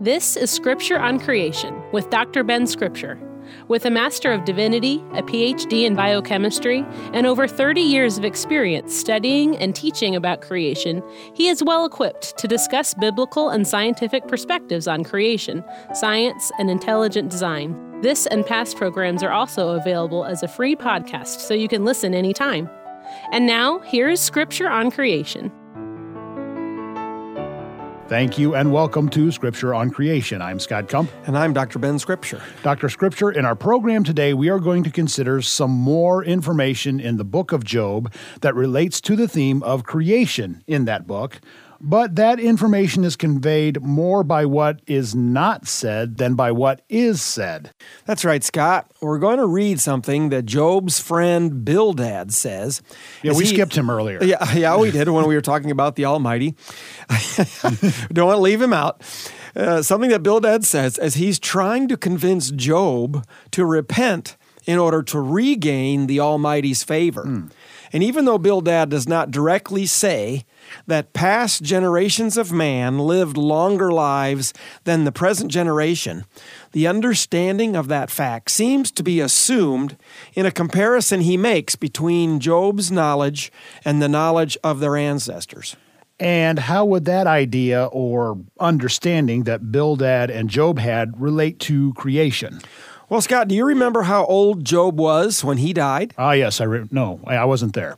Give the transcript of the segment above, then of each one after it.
This is Scripture on Creation with Dr. Ben Scripture. With a Master of Divinity, a PhD in biochemistry, and over 30 years of experience studying and teaching about creation, he is well equipped to discuss biblical and scientific perspectives on creation, science, and intelligent design. This and past programs are also available as a free podcast so you can listen anytime. And now, here is Scripture on Creation. Thank you and welcome to Scripture on Creation. I'm Scott Kump. And I'm Dr. Ben Scripture. Dr. Scripture, in our program today, we are going to consider some more information in the book of Job that relates to the theme of creation in that book. But that information is conveyed more by what is not said than by what is said. That's right, Scott. We're going to read something that Job's friend Bildad says. Yeah, we he, skipped him earlier. Yeah, yeah, we did when we were talking about the Almighty. Don't want to leave him out. Uh, something that Bildad says as he's trying to convince Job to repent in order to regain the Almighty's favor. Mm. And even though Bildad does not directly say that past generations of man lived longer lives than the present generation, the understanding of that fact seems to be assumed in a comparison he makes between Job's knowledge and the knowledge of their ancestors. And how would that idea or understanding that Bildad and Job had relate to creation? Well, Scott, do you remember how old Job was when he died? Ah, yes, I re- no, I wasn't there.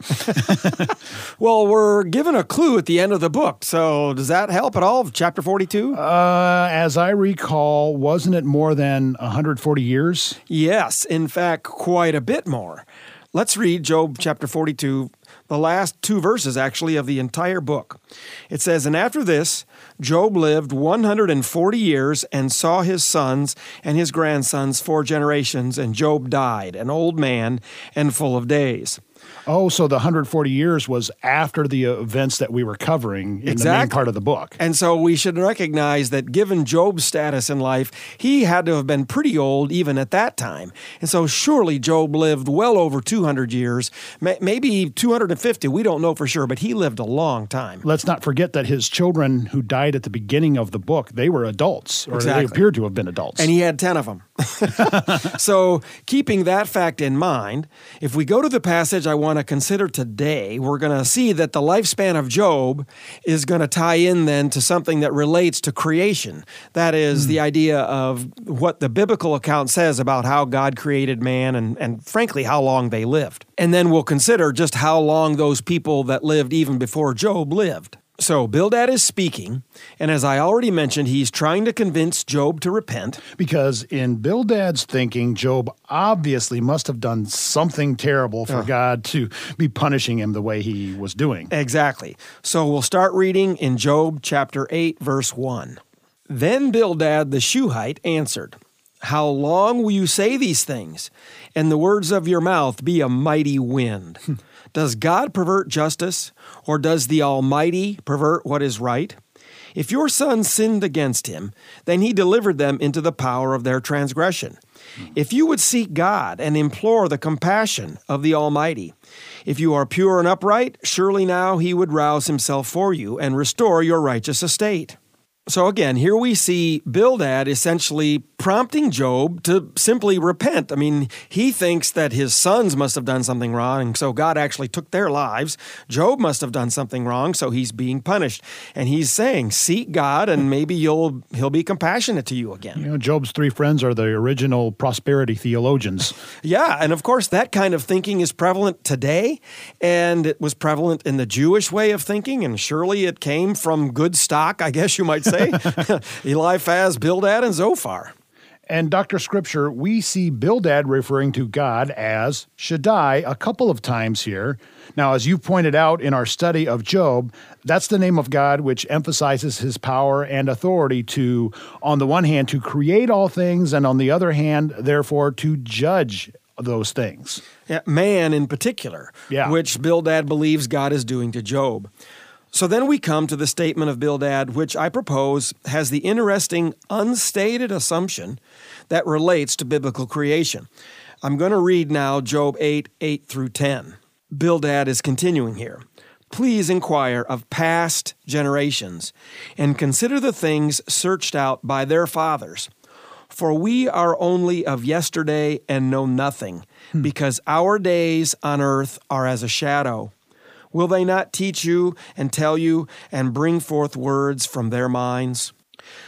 well, we're given a clue at the end of the book. So, does that help at all? Chapter 42? Uh, as I recall, wasn't it more than 140 years? Yes, in fact, quite a bit more. Let's read Job chapter 42, the last two verses actually of the entire book. It says, And after this, Job lived 140 years and saw his sons and his grandsons four generations, and Job died, an old man and full of days. Oh, so the 140 years was after the events that we were covering in exactly. the main part of the book. And so we should recognize that given Job's status in life, he had to have been pretty old even at that time. And so surely Job lived well over 200 years, maybe 250. We don't know for sure, but he lived a long time. Let's not forget that his children who died at the beginning of the book, they were adults, or exactly. they appeared to have been adults. And he had 10 of them. so, keeping that fact in mind, if we go to the passage I want to consider today, we're going to see that the lifespan of Job is going to tie in then to something that relates to creation. That is mm. the idea of what the biblical account says about how God created man and, and, frankly, how long they lived. And then we'll consider just how long those people that lived even before Job lived. So Bildad is speaking, and as I already mentioned, he's trying to convince Job to repent. Because in Bildad's thinking, Job obviously must have done something terrible for oh. God to be punishing him the way he was doing. Exactly. So we'll start reading in Job chapter 8, verse 1. Then Bildad the Shuhite answered, How long will you say these things, and the words of your mouth be a mighty wind? Does God pervert justice, or does the Almighty pervert what is right? If your sons sinned against him, then he delivered them into the power of their transgression. If you would seek God and implore the compassion of the Almighty, if you are pure and upright, surely now he would rouse himself for you and restore your righteous estate. So again, here we see Bildad essentially prompting Job to simply repent. I mean, he thinks that his sons must have done something wrong, and so God actually took their lives. Job must have done something wrong, so he's being punished. And he's saying, "Seek God, and maybe you'll he'll be compassionate to you again." You know, Job's three friends are the original prosperity theologians. yeah, and of course, that kind of thinking is prevalent today, and it was prevalent in the Jewish way of thinking, and surely it came from good stock, I guess you might say. Eliphaz, Bildad, and Zophar. And Dr. Scripture, we see Bildad referring to God as Shaddai a couple of times here. Now, as you pointed out in our study of Job, that's the name of God which emphasizes his power and authority to, on the one hand, to create all things, and on the other hand, therefore, to judge those things. Yeah, man in particular, yeah. which Bildad believes God is doing to Job. So then we come to the statement of Bildad, which I propose has the interesting unstated assumption that relates to biblical creation. I'm going to read now Job 8 8 through 10. Bildad is continuing here. Please inquire of past generations and consider the things searched out by their fathers. For we are only of yesterday and know nothing, hmm. because our days on earth are as a shadow. Will they not teach you and tell you and bring forth words from their minds?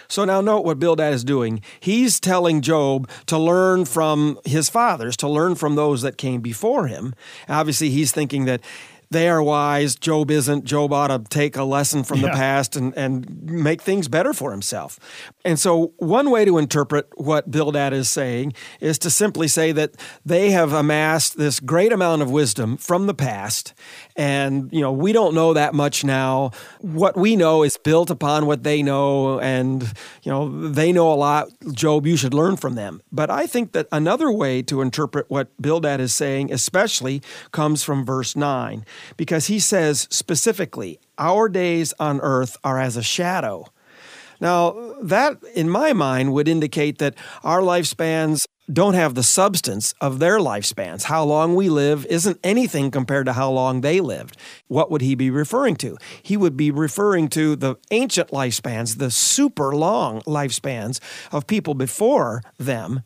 So now note what Bildad is doing. He's telling Job to learn from his fathers, to learn from those that came before him. Obviously, he's thinking that they are wise. Job isn't. Job ought to take a lesson from yeah. the past and, and make things better for himself. And so, one way to interpret what Bildad is saying is to simply say that they have amassed this great amount of wisdom from the past. And, you know, we don't know that much now. What we know is built upon what they know. And, you know, they know a lot. Job, you should learn from them. But I think that another way to interpret what Bildad is saying, especially, comes from verse 9 because he says specifically, Our days on earth are as a shadow. Now, that in my mind would indicate that our lifespans don't have the substance of their lifespans. How long we live isn't anything compared to how long they lived. What would he be referring to? He would be referring to the ancient lifespans, the super long lifespans of people before them,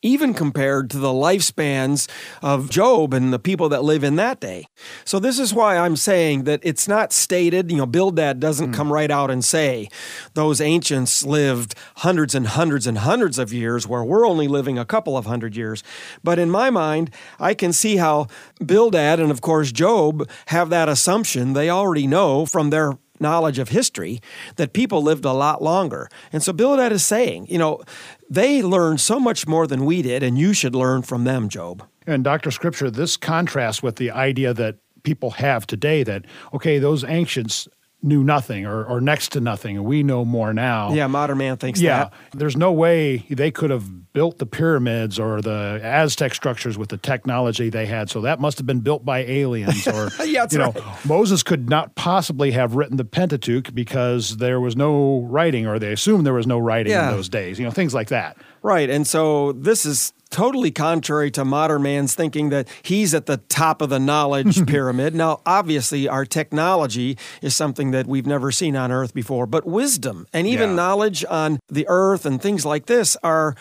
even compared to the lifespans of Job and the people that live in that day. So, this is why I'm saying that it's not stated, you know, Bildad doesn't mm. come right out and say those ancients lived hundreds and hundreds and hundreds of years where we're only living a couple of hundred years. But in my mind, I can see how Bildad and, of course, Job have that assumption. They already know from their knowledge of history that people lived a lot longer. And so Bildad is saying, you know, they learned so much more than we did, and you should learn from them, Job. And Dr. Scripture, this contrasts with the idea that people have today that, okay, those ancients knew nothing or, or next to nothing, and we know more now. Yeah, modern man thinks yeah, that. There's no way they could have built the pyramids or the Aztec structures with the technology they had. So that must have been built by aliens. Or yeah, you know, right. Moses could not possibly have written the Pentateuch because there was no writing, or they assumed there was no writing yeah. in those days. You know, things like that. Right, and so this is totally contrary to modern man's thinking that he's at the top of the knowledge pyramid. Now, obviously, our technology is something that we've never seen on earth before, but wisdom and even yeah. knowledge on the earth and things like this are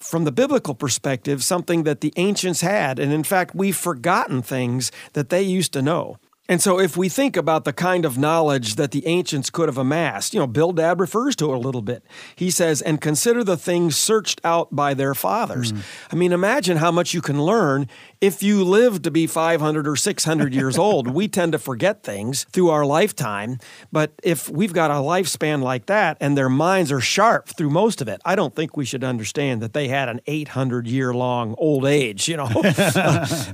from the biblical perspective, something that the ancients had. And in fact, we've forgotten things that they used to know. And so, if we think about the kind of knowledge that the ancients could have amassed, you know, Bildad refers to it a little bit. He says, and consider the things searched out by their fathers. Mm. I mean, imagine how much you can learn if you live to be 500 or 600 years old. We tend to forget things through our lifetime. But if we've got a lifespan like that and their minds are sharp through most of it, I don't think we should understand that they had an 800 year long old age, you know.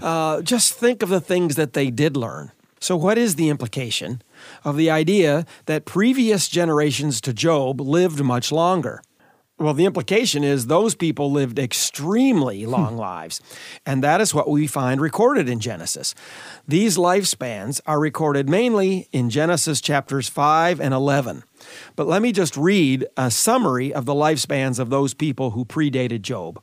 uh, just think of the things that they did learn. So, what is the implication of the idea that previous generations to Job lived much longer? Well, the implication is those people lived extremely hmm. long lives. And that is what we find recorded in Genesis. These lifespans are recorded mainly in Genesis chapters 5 and 11. But let me just read a summary of the lifespans of those people who predated Job.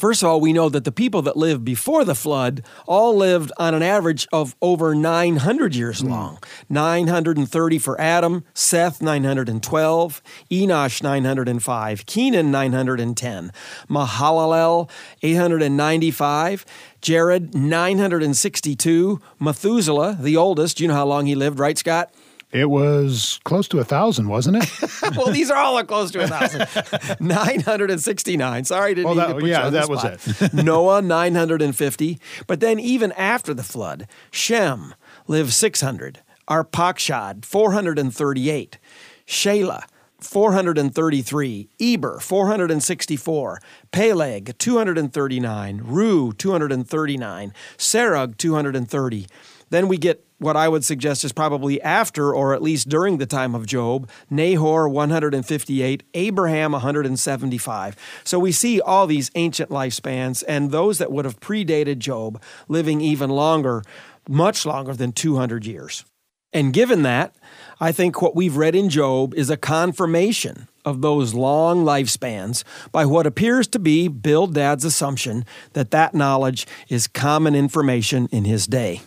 First of all, we know that the people that lived before the flood all lived on an average of over 900 years hmm. long. 930 for Adam, Seth 912, Enosh 905, Kenan 910, Mahalalel 895, Jared 962, Methuselah, the oldest, you know how long he lived, right, Scott? It was close to a thousand, wasn't it? well, these are all close to a thousand. nine hundred and sixty-nine. Sorry, didn't well, that, to put yeah, you on that was it. Noah nine hundred and fifty. But then, even after the flood, Shem lived six hundred. Arpachshad four hundred and thirty-eight. Shelah 433, Eber 464, Peleg 239, Reu 239, Serug 230. Then we get what I would suggest is probably after or at least during the time of Job, Nahor 158, Abraham 175. So we see all these ancient lifespans and those that would have predated Job living even longer, much longer than 200 years. And given that, I think what we've read in Job is a confirmation of those long lifespans by what appears to be Bildad's assumption that that knowledge is common information in his day.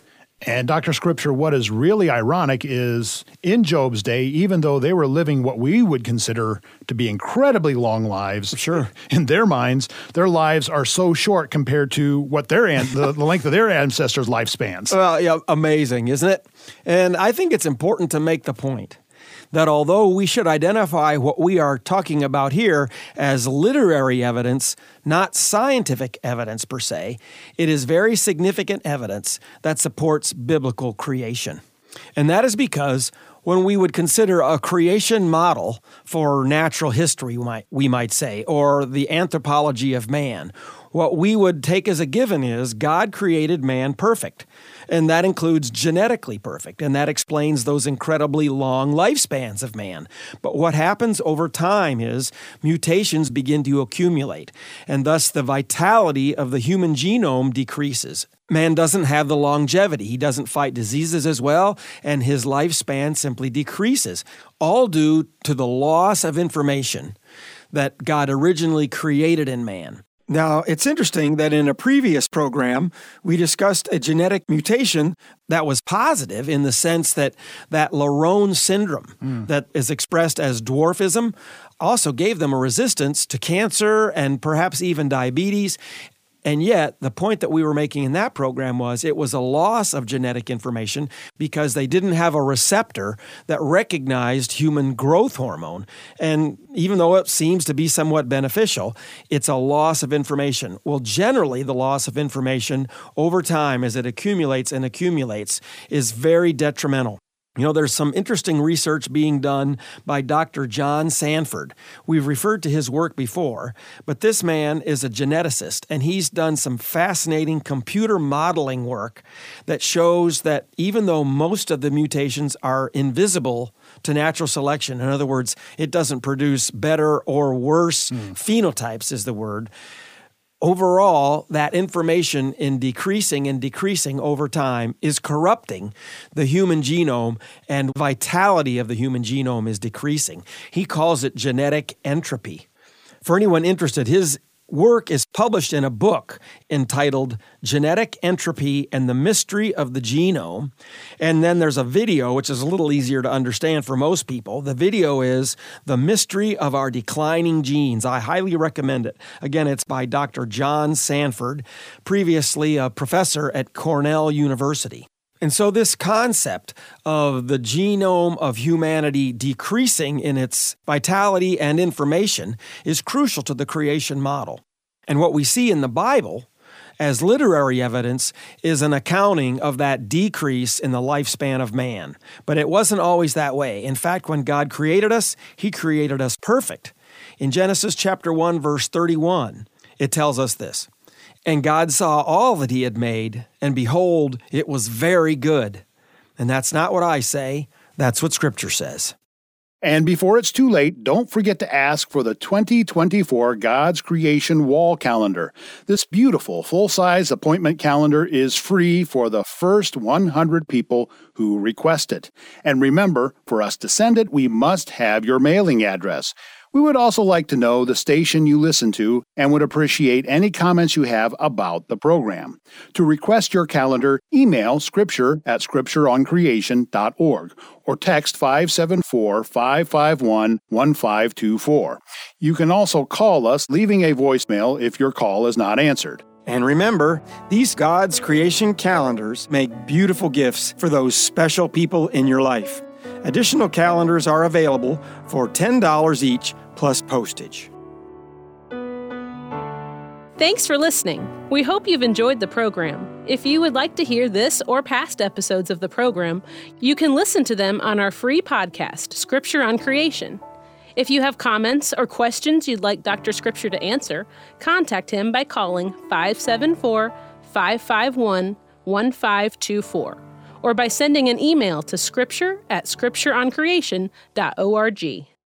And Dr. Scripture, what is really ironic is in Job's day, even though they were living what we would consider to be incredibly long lives, Sure. in their minds, their lives are so short compared to what their an- the, the length of their ancestors' lifespans. Well, yeah, amazing, isn't it? And I think it's important to make the point that although we should identify what we are talking about here as literary evidence, not scientific evidence per se, it is very significant evidence that supports biblical creation. And that is because when we would consider a creation model for natural history, we might, we might say, or the anthropology of man, what we would take as a given is God created man perfect. And that includes genetically perfect. And that explains those incredibly long lifespans of man. But what happens over time is mutations begin to accumulate. And thus the vitality of the human genome decreases. Man doesn't have the longevity. He doesn't fight diseases as well, and his lifespan simply decreases, all due to the loss of information that God originally created in man. Now, it's interesting that in a previous program, we discussed a genetic mutation that was positive in the sense that that Laron syndrome hmm. that is expressed as dwarfism also gave them a resistance to cancer and perhaps even diabetes. And yet, the point that we were making in that program was it was a loss of genetic information because they didn't have a receptor that recognized human growth hormone. And even though it seems to be somewhat beneficial, it's a loss of information. Well, generally, the loss of information over time as it accumulates and accumulates is very detrimental. You know, there's some interesting research being done by Dr. John Sanford. We've referred to his work before, but this man is a geneticist and he's done some fascinating computer modeling work that shows that even though most of the mutations are invisible to natural selection, in other words, it doesn't produce better or worse hmm. phenotypes, is the word overall, that information in decreasing and decreasing over time is corrupting the human genome, and vitality of the human genome is decreasing. He calls it genetic entropy. For anyone interested, his work is published in a book entitled Genetic Entropy and the Mystery of the Genome. And then there's a video, which is a little easier to understand for most people. The video is The Mystery of Our Declining Genes. I highly recommend it. Again, it's by Dr. John Sanford, previously a professor at Cornell University. And so, this concept of the genome of humanity decreasing in its vitality and information is crucial to the creation model. And what we see in the Bible as literary evidence is an accounting of that decrease in the lifespan of man. But it wasn't always that way. In fact, when God created us, He created us perfect. In Genesis chapter 1, verse 31, it tells us this. And God saw all that he had made, and behold, it was very good. And that's not what I say, that's what Scripture says. And before it's too late, don't forget to ask for the 2024 God's Creation Wall Calendar. This beautiful full size appointment calendar is free for the first 100 people who request it. And remember, for us to send it, we must have your mailing address. We would also like to know the station you listen to and would appreciate any comments you have about the program. To request your calendar, email scripture at scriptureoncreation.org or text 574 551 1524. You can also call us, leaving a voicemail if your call is not answered. And remember, these God's creation calendars make beautiful gifts for those special people in your life. Additional calendars are available for $10 each plus postage. Thanks for listening. We hope you've enjoyed the program. If you would like to hear this or past episodes of the program, you can listen to them on our free podcast, Scripture on Creation. If you have comments or questions you'd like Dr. Scripture to answer, contact him by calling 574 551 1524 or by sending an email to scripture at scriptureoncreation.org.